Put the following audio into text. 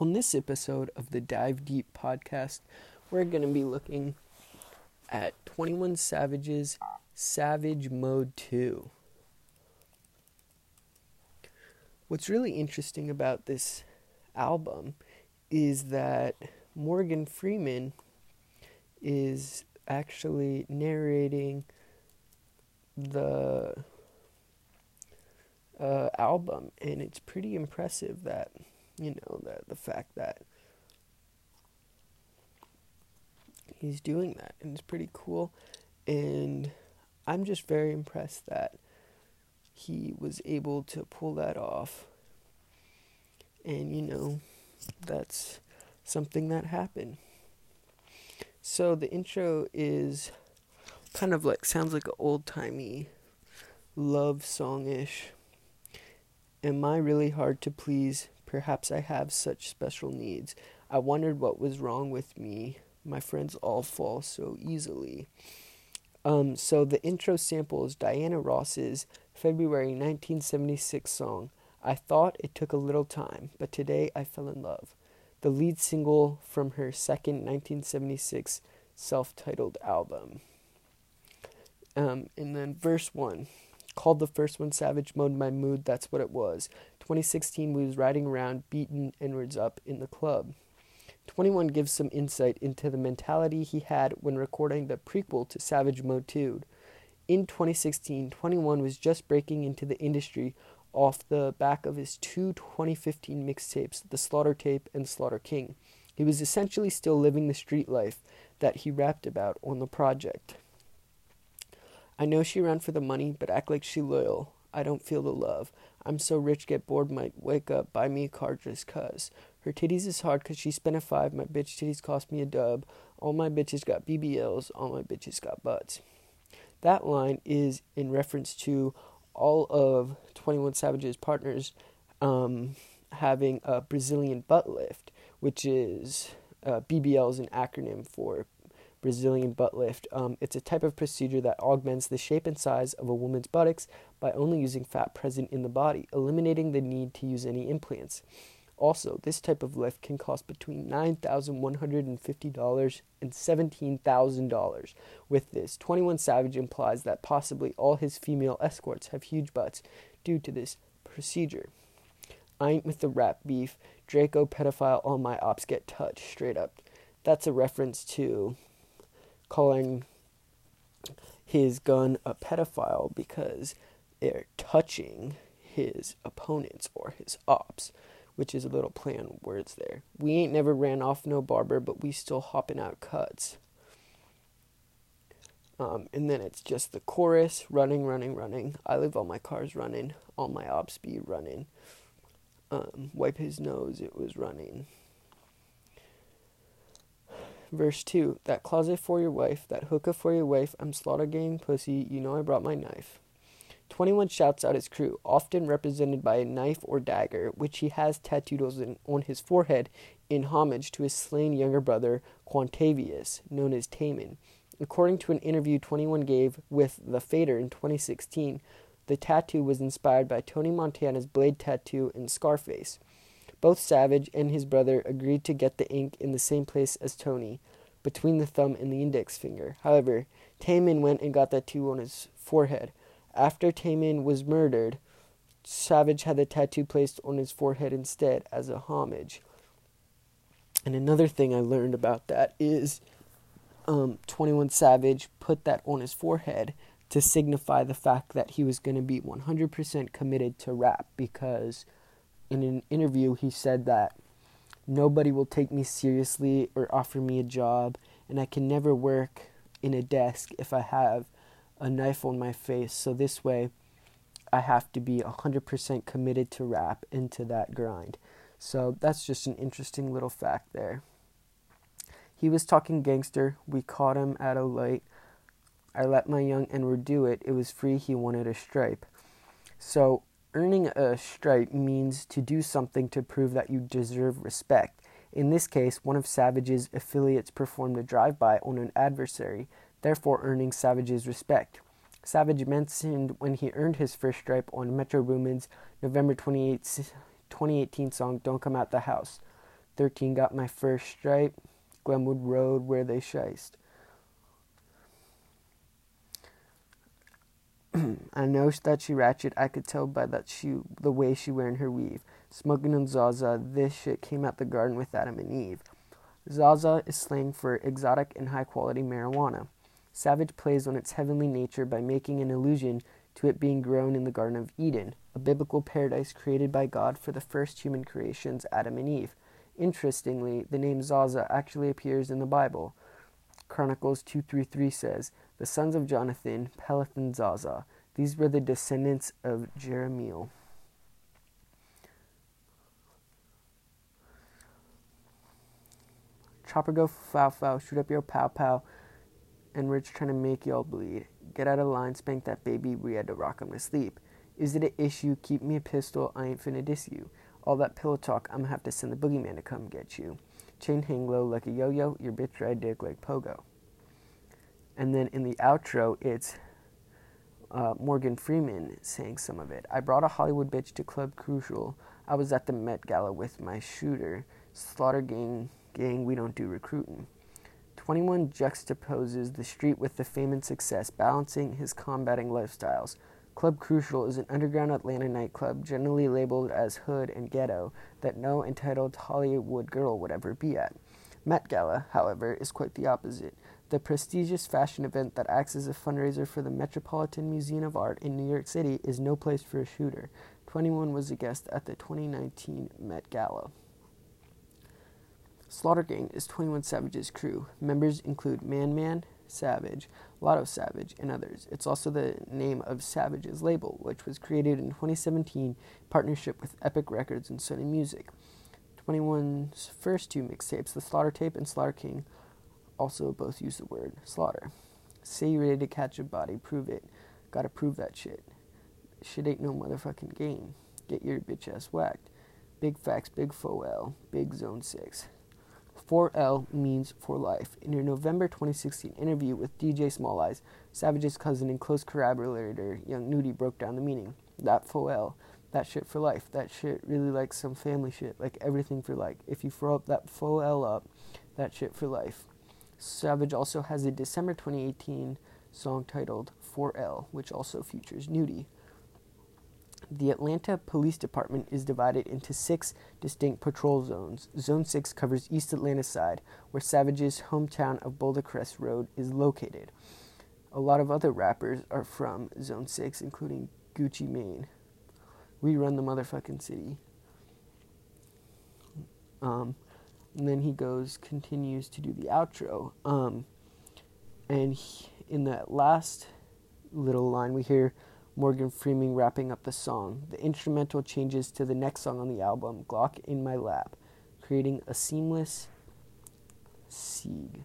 On this episode of the Dive Deep podcast, we're going to be looking at 21 Savage's Savage Mode 2. What's really interesting about this album is that Morgan Freeman is actually narrating the uh, album, and it's pretty impressive that you know the the fact that he's doing that and it's pretty cool. And I'm just very impressed that he was able to pull that off. And you know that's something that happened. So the intro is kind of like sounds like an old-timey love songish. Am i really hard to please Perhaps I have such special needs. I wondered what was wrong with me. My friends all fall so easily. Um, so the intro sample is Diana Ross's February 1976 song, I Thought It Took a Little Time, but Today I Fell in Love, the lead single from her second 1976 self titled album. Um, and then verse 1 called the first one Savage Mode My Mood, that's what it was. 2016, we was riding around, beaten inwards up in the club. 21 gives some insight into the mentality he had when recording the prequel to Savage Mode 2. In 2016, 21 was just breaking into the industry off the back of his two 2015 mixtapes, The Slaughter Tape and Slaughter King. He was essentially still living the street life that he rapped about on the project. I know she ran for the money, but act like she loyal. I don't feel the love. I'm so rich, get bored, might wake up, buy me a car just cuz. Her titties is hard cause she spent a five, my bitch titties cost me a dub. All my bitches got BBLs, all my bitches got butts. That line is in reference to all of 21 Savage's partners um, having a Brazilian butt lift, which is uh, BBL is an acronym for Brazilian butt lift. Um, it's a type of procedure that augments the shape and size of a woman's buttocks by only using fat present in the body, eliminating the need to use any implants. Also, this type of lift can cost between $9,150 and $17,000. With this, 21 Savage implies that possibly all his female escorts have huge butts due to this procedure. I ain't with the rap beef. Draco pedophile, all my ops get touched. Straight up. That's a reference to calling his gun a pedophile because they're touching his opponents or his ops, which is a little play on words there. We ain't never ran off no barber, but we still hopping out cuts. Um, and then it's just the chorus running, running, running. I leave all my cars running, all my ops be running. Um, wipe his nose, it was running. Verse 2 That closet for your wife, that hookah for your wife, I'm slaughter gang pussy, you know I brought my knife. 21 shouts out his crew, often represented by a knife or dagger, which he has tattooed on his forehead in homage to his slain younger brother, Quantavius, known as Tayman. According to an interview 21 gave with The Fader in 2016, the tattoo was inspired by Tony Montana's blade tattoo in Scarface. Both Savage and his brother agreed to get the ink in the same place as Tony, between the thumb and the index finger. However, Tayman went and got that tattoo on his forehead. After Tayman was murdered, Savage had the tattoo placed on his forehead instead as a homage. And another thing I learned about that is um, 21 Savage put that on his forehead to signify the fact that he was going to be 100% committed to rap because in an interview, he said that nobody will take me seriously or offer me a job, and I can never work in a desk if I have a knife on my face. So this way, I have to be 100% committed to rap and to that grind. So that's just an interesting little fact there. He was talking gangster. We caught him at a light. I let my young N-word do it. It was free. He wanted a stripe. So Earning a stripe means to do something to prove that you deserve respect. In this case, one of Savage's affiliates performed a drive by on an adversary, therefore earning Savage's respect. Savage mentioned when he earned his first stripe on Metro Boomin's November 28, 2018 song Don't Come Out the House. 13 got my first stripe. Glenwood Road where they shiced. I know that she ratchet. I could tell by that she, the way she wearing her weave. Smoking on Zaza, this shit came out the garden with Adam and Eve. Zaza is slang for exotic and high quality marijuana. Savage plays on its heavenly nature by making an allusion to it being grown in the Garden of Eden, a biblical paradise created by God for the first human creations, Adam and Eve. Interestingly, the name Zaza actually appears in the Bible. Chronicles 233 says, The sons of Jonathan, Peleth and Zaza. These were the descendants of Jerahmeel. Chopper go foul foul, shoot up your pow pow, and Rich trying to make y'all bleed. Get out of line, spank that baby, we had to rock him to sleep. Is it an issue? Keep me a pistol, I ain't finna diss you. All that pillow talk, I'ma have to send the boogeyman to come get you. Chain hang low like a yo yo, your bitch ride dick like pogo. And then in the outro, it's uh, Morgan Freeman saying some of it. I brought a Hollywood bitch to Club Crucial. I was at the Met Gala with my shooter. Slaughter Gang Gang, we don't do recruiting. 21 juxtaposes the street with the fame and success, balancing his combating lifestyles. Club Crucial is an underground Atlanta nightclub generally labeled as hood and ghetto that no entitled Hollywood girl would ever be at. Met Gala, however, is quite the opposite. The prestigious fashion event that acts as a fundraiser for the Metropolitan Museum of Art in New York City is no place for a shooter. 21 was a guest at the 2019 Met Gala. Slaughter Gang is 21 Savage's crew. Members include Man Man, Savage, Lotto Savage, and others. It's also the name of Savage's label, which was created in 2017 in partnership with Epic Records and Sony Music. 21's first two mixtapes, The Slaughter Tape and Slaughter King, also both use the word slaughter. Say you're ready to catch a body, prove it. Gotta prove that shit. Shit ain't no motherfucking game. Get your bitch ass whacked. Big facts, big 4L, big zone 6. 4L means for life. In your November 2016 interview with DJ Small Eyes, Savage's cousin and close collaborator Young Nudy broke down the meaning. That 4L, that shit for life. That shit really like some family shit, like everything for like. If you throw up that 4L up, that shit for life. Savage also has a December 2018 song titled 4L, which also features Nudy. The Atlanta Police Department is divided into six distinct patrol zones. Zone 6 covers East Atlanta side, where Savage's hometown of Boulder Crest Road is located. A lot of other rappers are from Zone 6, including Gucci Mane. We run the motherfucking city. Um, and then he goes, continues to do the outro. Um, and he, in that last little line, we hear Morgan Freeman wrapping up the song. The instrumental changes to the next song on the album, Glock in My Lap, creating a seamless sieg.